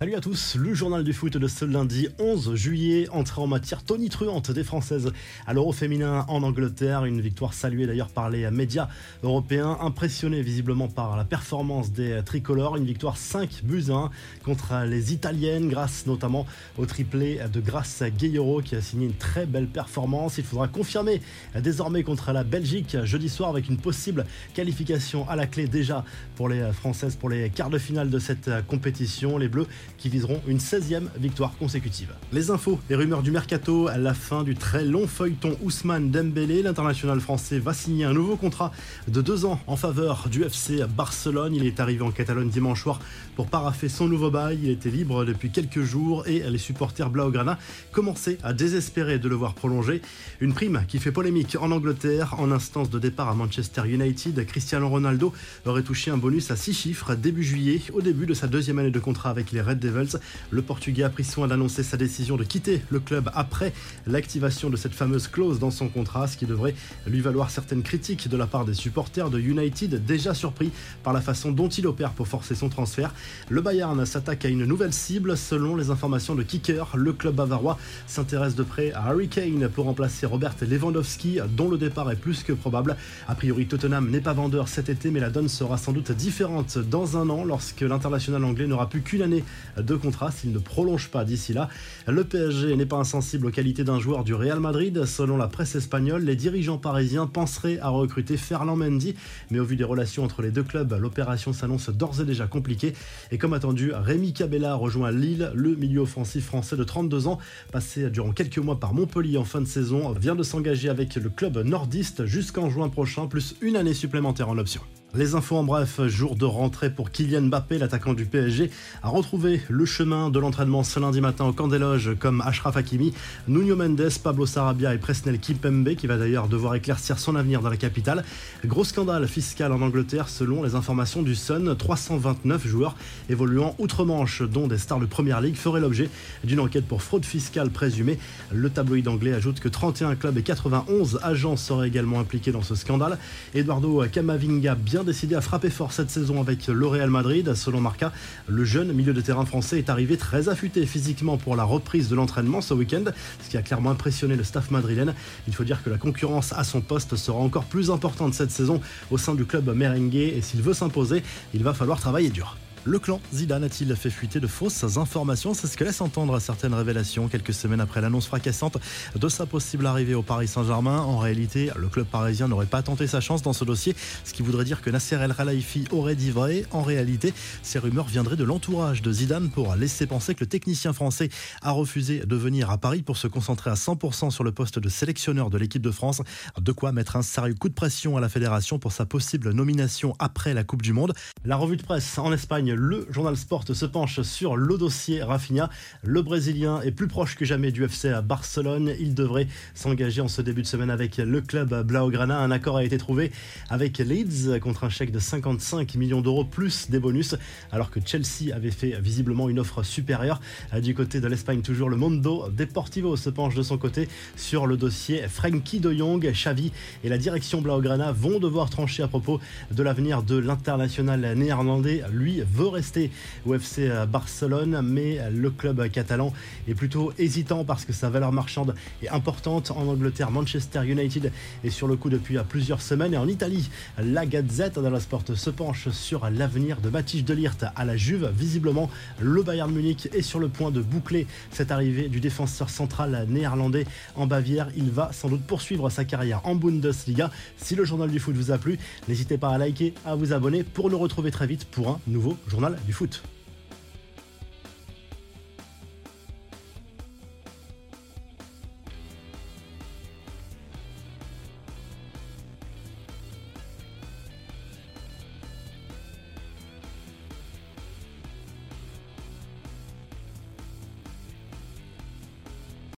Salut à tous, le journal du foot de ce lundi 11 juillet, entrée en matière tonitruante des Françaises à l'Euro féminin en Angleterre, une victoire saluée d'ailleurs par les médias européens, impressionnés visiblement par la performance des tricolores, une victoire 5 buts 1 contre les Italiennes grâce notamment au triplé de Grace Gayero qui a signé une très belle performance. Il faudra confirmer désormais contre la Belgique jeudi soir avec une possible qualification à la clé déjà pour les Françaises pour les quarts de finale de cette compétition. Les Bleus qui viseront une 16e victoire consécutive. Les infos, les rumeurs du mercato, à la fin du très long feuilleton Ousmane Dembélé, l'international français va signer un nouveau contrat de deux ans en faveur du FC Barcelone. Il est arrivé en Catalogne dimanche soir pour paraffer son nouveau bail. Il était libre depuis quelques jours et les supporters Blaugrana commençaient à désespérer de le voir prolonger. Une prime qui fait polémique en Angleterre. En instance de départ à Manchester United, Cristiano Ronaldo aurait touché un bonus à six chiffres début juillet, au début de sa deuxième année de contrat avec les Red Devils. Le Portugais a pris soin d'annoncer sa décision de quitter le club après l'activation de cette fameuse clause dans son contrat, ce qui devrait lui valoir certaines critiques de la part des supporters de United, déjà surpris par la façon dont il opère pour forcer son transfert. Le Bayern s'attaque à une nouvelle cible. Selon les informations de Kicker, le club bavarois s'intéresse de près à Harry Kane pour remplacer Robert Lewandowski, dont le départ est plus que probable. A priori, Tottenham n'est pas vendeur cet été, mais la donne sera sans doute différente dans un an lorsque l'international anglais n'aura plus qu'une année de contrat s'il ne prolonge pas d'ici là. Le PSG n'est pas insensible aux qualités d'un joueur du Real Madrid. Selon la presse espagnole, les dirigeants parisiens penseraient à recruter Ferland Mendy, mais au vu des relations entre les deux clubs, l'opération s'annonce d'ores et déjà compliquée. Et comme attendu, Rémi Cabella rejoint Lille, le milieu offensif français de 32 ans, passé durant quelques mois par Montpellier en fin de saison, vient de s'engager avec le club nordiste jusqu'en juin prochain, plus une année supplémentaire en option. Les infos en bref, jour de rentrée pour Kylian Mbappé, l'attaquant du PSG, a retrouvé le chemin de l'entraînement ce lundi matin au camp des loges comme Ashraf Hakimi, Nuno Mendes, Pablo Sarabia et Presnel Kimpembe qui va d'ailleurs devoir éclaircir son avenir dans la capitale. Gros scandale fiscal en Angleterre selon les informations du Sun, 329 joueurs évoluant outre-Manche dont des stars de Première Ligue feraient l'objet d'une enquête pour fraude fiscale présumée. Le tabloïd anglais ajoute que 31 clubs et 91 agents seraient également impliqués dans ce scandale. Eduardo Camavinga bien décidé à frapper fort cette saison avec le Real Madrid. Selon Marca, le jeune milieu de terrain français est arrivé très affûté physiquement pour la reprise de l'entraînement ce week-end, ce qui a clairement impressionné le staff madrilène. Il faut dire que la concurrence à son poste sera encore plus importante cette saison au sein du club merengue et s'il veut s'imposer, il va falloir travailler dur. Le clan Zidane a-t-il fait fuiter de fausses informations C'est ce que laisse entendre certaines révélations quelques semaines après l'annonce fracassante de sa possible arrivée au Paris Saint-Germain. En réalité, le club parisien n'aurait pas tenté sa chance dans ce dossier, ce qui voudrait dire que Nasser El Khelaifi aurait dit vrai. En réalité, ces rumeurs viendraient de l'entourage de Zidane pour laisser penser que le technicien français a refusé de venir à Paris pour se concentrer à 100% sur le poste de sélectionneur de l'équipe de France. De quoi mettre un sérieux coup de pression à la fédération pour sa possible nomination après la Coupe du Monde. La revue de presse en Espagne le journal Sport se penche sur le dossier Rafinha. Le Brésilien est plus proche que jamais du FC à Barcelone. Il devrait s'engager en ce début de semaine avec le club Blaugrana. Un accord a été trouvé avec Leeds contre un chèque de 55 millions d'euros plus des bonus, alors que Chelsea avait fait visiblement une offre supérieure. Du côté de l'Espagne, toujours le Mondo Deportivo se penche de son côté sur le dossier Frankie de Jong. Xavi et la direction Blaugrana vont devoir trancher à propos de l'avenir de l'international néerlandais. Lui veut rester au FC Barcelone, mais le club catalan est plutôt hésitant parce que sa valeur marchande est importante. En Angleterre, Manchester United est sur le coup depuis plusieurs semaines. Et en Italie, la Gazette la Sport se penche sur l'avenir de Matisse Delirte à la Juve. Visiblement, le Bayern Munich est sur le point de boucler cette arrivée du défenseur central néerlandais en Bavière. Il va sans doute poursuivre sa carrière en Bundesliga. Si le journal du foot vous a plu, n'hésitez pas à liker, à vous abonner pour nous retrouver très vite pour un nouveau journal du foot.